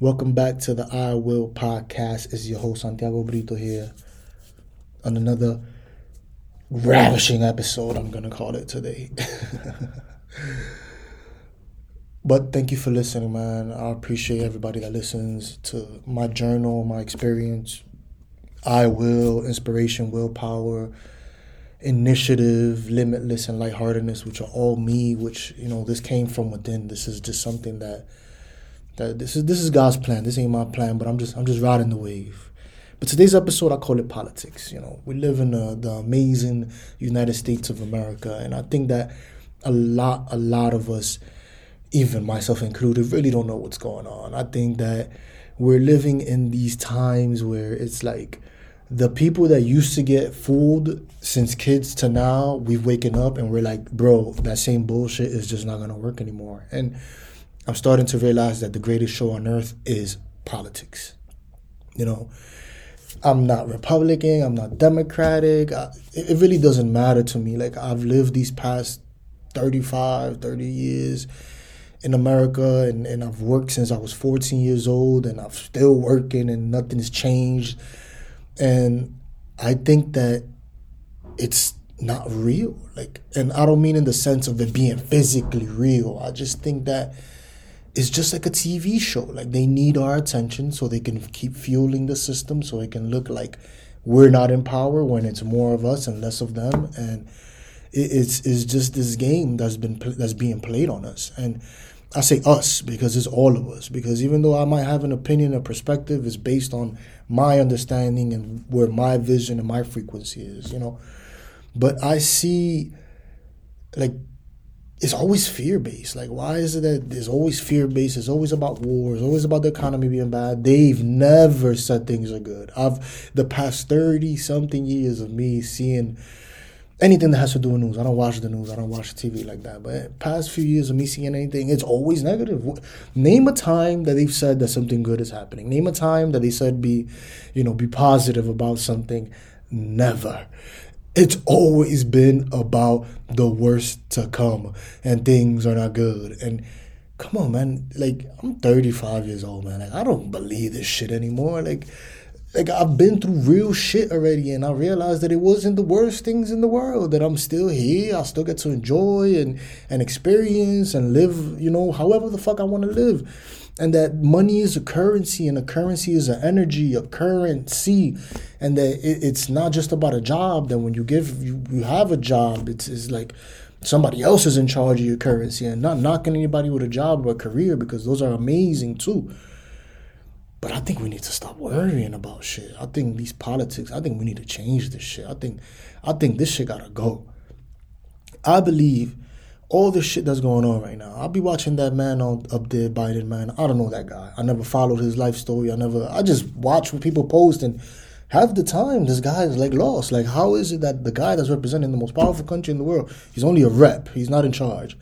Welcome back to the I Will podcast. It's your host Santiago Brito here on another ravishing episode, I'm gonna call it today. but thank you for listening, man. I appreciate everybody that listens to my journal, my experience. I will, inspiration, willpower, initiative, limitless, and lightheartedness, which are all me, which, you know, this came from within. This is just something that that this is this is God's plan. This ain't my plan, but I'm just I'm just riding the wave. But today's episode, I call it politics. You know, we live in the, the amazing United States of America, and I think that a lot a lot of us, even myself included, really don't know what's going on. I think that we're living in these times where it's like the people that used to get fooled since kids to now, we've waken up and we're like, bro, that same bullshit is just not gonna work anymore. And I'm starting to realize that the greatest show on earth is politics. You know, I'm not Republican, I'm not Democratic. I, it really doesn't matter to me. Like, I've lived these past 35, 30 years in America and, and I've worked since I was 14 years old and I'm still working and nothing's changed. And I think that it's not real. Like, and I don't mean in the sense of it being physically real. I just think that it's just like a TV show. Like they need our attention so they can keep fueling the system, so it can look like we're not in power when it's more of us and less of them. And it's it's just this game that's been that's being played on us. And I say us because it's all of us. Because even though I might have an opinion, a perspective, it's based on my understanding and where my vision and my frequency is. You know, but I see like it's always fear based. Like, why is it that there's always fear based? It's always about war. It's always about the economy being bad. They've never said things are good. I've the past thirty something years of me seeing anything that has to do with news. I don't watch the news. I don't watch TV like that. But past few years of me seeing anything, it's always negative. Name a time that they've said that something good is happening. Name a time that they said be, you know, be positive about something. Never it's always been about the worst to come and things are not good. And come on, man. Like, I'm 35 years old, man. Like, I don't believe this shit anymore. Like, like I've been through real shit already, and I realized that it wasn't the worst things in the world. That I'm still here, I still get to enjoy and and experience and live, you know, however the fuck I want to live and that money is a currency and a currency is an energy a currency and that it, it's not just about a job that when you give you, you have a job it's, it's like somebody else is in charge of your currency and not knocking anybody with a job or a career because those are amazing too. But i think we need to stop worrying about shit. I think these politics i think we need to change this shit. I think i think this shit gotta go. I believe all the shit that's going on right now. I'll be watching that man on up there, Biden man. I don't know that guy. I never followed his life story. I never. I just watch what people post and half the time this guy is like lost. Like how is it that the guy that's representing the most powerful country in the world, he's only a rep. He's not in charge.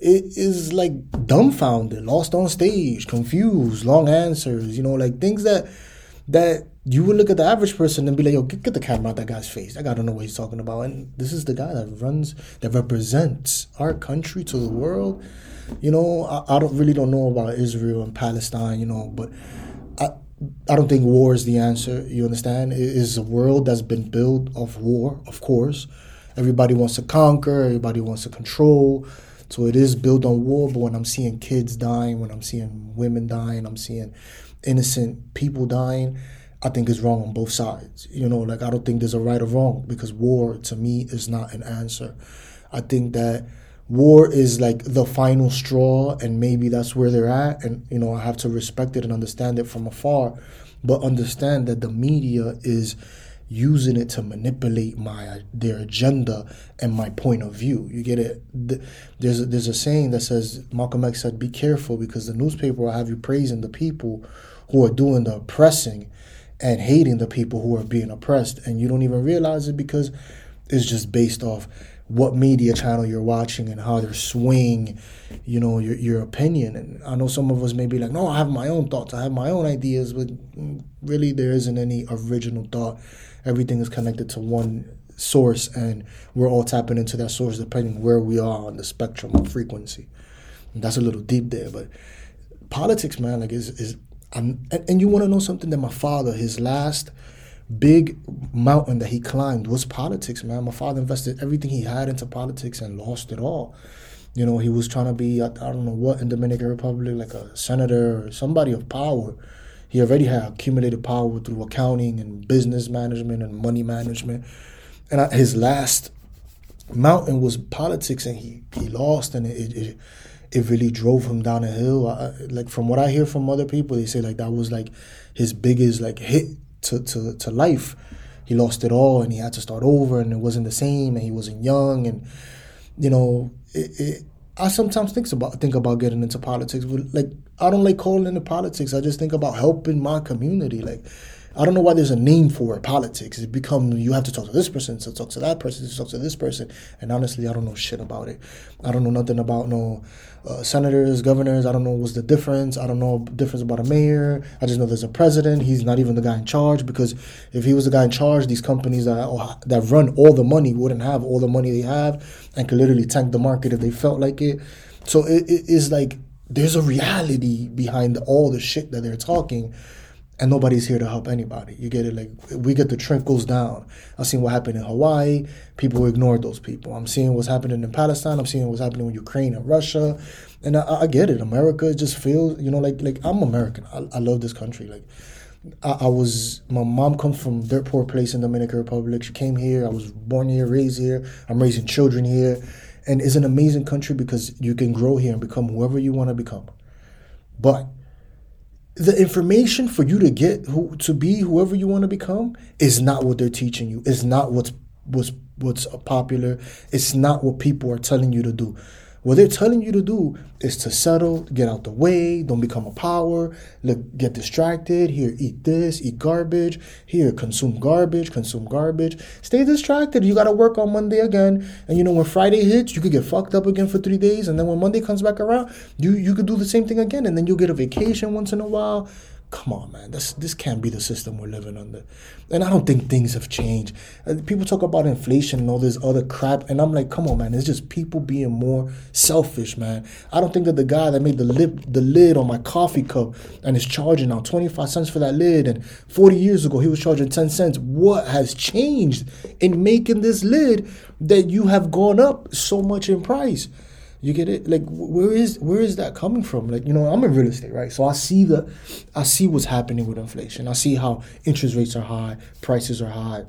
It is like dumbfounded, lost on stage, confused, long answers. You know, like things that that you would look at the average person and be like, yo, get, get the camera out that guy's face. That guy don't know what he's talking about. And this is the guy that runs, that represents our country to the world. You know, I, I don't really don't know about Israel and Palestine, you know, but I I don't think war is the answer. You understand? It is a world that's been built of war, of course. Everybody wants to conquer, everybody wants to control. So it is built on war, but when I'm seeing kids dying, when I'm seeing women dying, I'm seeing innocent people dying, I think is wrong on both sides. You know, like I don't think there's a right or wrong because war to me is not an answer. I think that war is like the final straw and maybe that's where they're at and you know, I have to respect it and understand it from afar, but understand that the media is using it to manipulate my their agenda and my point of view. You get it? There's a, there's a saying that says Malcolm X said, "Be careful because the newspaper will have you praising the people who are doing the oppressing and hating the people who are being oppressed and you don't even realize it because it's just based off what media channel you're watching and how they're swaying you know your, your opinion. And i know some of us may be like no i have my own thoughts. I have my own ideas but really there isn't any original thought. Everything is connected to one source and we're all tapping into that source depending where we are on the spectrum of frequency. And that's a little deep there but politics man like is is I'm, and, and you want to know something that my father, his last big mountain that he climbed was politics, man. My father invested everything he had into politics and lost it all. You know, he was trying to be, I, I don't know what, in Dominican Republic, like a senator or somebody of power. He already had accumulated power through accounting and business management and money management. And I, his last mountain was politics, and he, he lost, and it, it it really drove him down a hill. I, like from what I hear from other people, they say like that was like his biggest like hit to, to, to life. He lost it all and he had to start over and it wasn't the same and he wasn't young and you know it, it, I sometimes think about think about getting into politics. But like I don't like calling into politics. I just think about helping my community. Like I don't know why there's a name for it, politics. It become you have to talk to this person, to talk to that person, to talk to this person. And honestly, I don't know shit about it. I don't know nothing about no uh, senators, governors. I don't know what's the difference. I don't know difference about a mayor. I just know there's a president. He's not even the guy in charge because if he was the guy in charge, these companies that oh, that run all the money wouldn't have all the money they have and could literally tank the market if they felt like it. So it, it is like there's a reality behind all the shit that they're talking and nobody's here to help anybody. You get it? Like we get the trickles down. I've seen what happened in Hawaii. People ignored those people. I'm seeing what's happening in Palestine. I'm seeing what's happening with Ukraine and Russia, and I, I get it. America just feels, you know, like like I'm American. I, I love this country. Like I, I, was, my mom comes from dirt poor place in Dominican Republic. She came here. I was born here, raised here. I'm raising children here, and it's an amazing country because you can grow here and become whoever you want to become. But the information for you to get who to be whoever you want to become is not what they're teaching you. It's not what's what's what's popular. It's not what people are telling you to do. What they're telling you to do is to settle, get out the way, don't become a power, look, get distracted. Here, eat this, eat garbage. Here, consume garbage, consume garbage. Stay distracted. You got to work on Monday again. And you know, when Friday hits, you could get fucked up again for three days. And then when Monday comes back around, you, you could do the same thing again. And then you'll get a vacation once in a while come on, man, this this can't be the system we're living under. And I don't think things have changed. Uh, people talk about inflation and all this other crap, and I'm like, come on, man, it's just people being more selfish, man. I don't think that the guy that made the lip the lid on my coffee cup and is charging now 25 cents for that lid, and 40 years ago he was charging 10 cents. What has changed in making this lid that you have gone up so much in price? You get it? Like where is where is that coming from? Like you know, I'm in real estate, right? So I see the, I see what's happening with inflation. I see how interest rates are high, prices are high.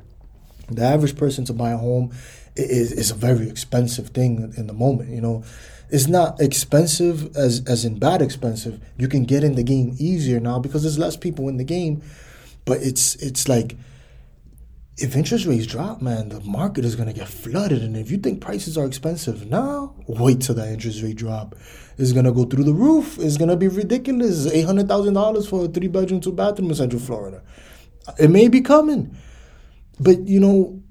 The average person to buy a home is is a very expensive thing in the moment. You know, it's not expensive as as in bad expensive. You can get in the game easier now because there's less people in the game, but it's it's like if interest rates drop, man, the market is gonna get flooded. And if you think prices are expensive now, wait till that interest rate drop. It's gonna go through the roof. It's gonna be ridiculous. Eight hundred thousand dollars for a three bedroom, two bathroom in Central Florida. It may be coming, but you know,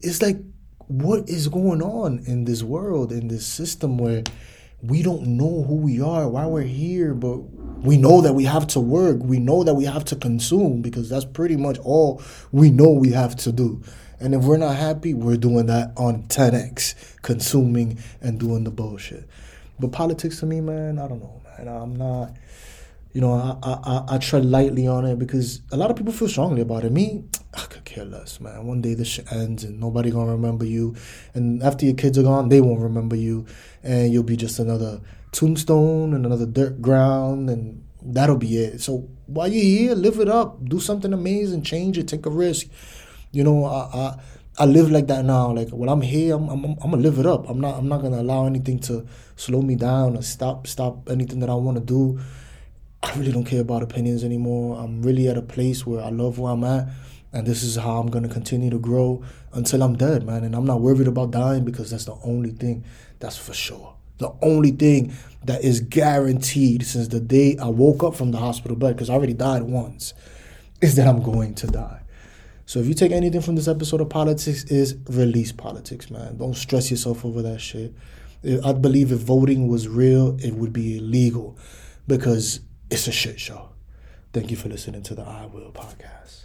it's like what is going on in this world, in this system where we don't know who we are, why we're here, but we know that we have to work. We know that we have to consume because that's pretty much all we know we have to do. And if we're not happy, we're doing that on 10x, consuming and doing the bullshit. But politics to me, man, I don't know, man. I'm not, you know, I, I, I tread lightly on it because a lot of people feel strongly about it. Me, I could care less, man. One day this shit ends and nobody gonna remember you. And after your kids are gone, they won't remember you. And you'll be just another tombstone and another dirt ground and that'll be it. So while you're here, live it up. Do something amazing, change it, take a risk. You know, I, I I live like that now. Like when I'm here, I'm, I'm, I'm gonna live it up. I'm not I'm not gonna allow anything to slow me down or stop stop anything that I want to do. I really don't care about opinions anymore. I'm really at a place where I love where I'm at. And this is how I'm to continue to grow until I'm dead, man. And I'm not worried about dying because that's the only thing that's for sure. The only thing that is guaranteed since the day I woke up from the hospital bed, because I already died once, is that I'm going to die. So if you take anything from this episode of politics, is release politics, man. Don't stress yourself over that shit. I believe if voting was real, it would be illegal because it's a shit show. Thank you for listening to the I Will podcast.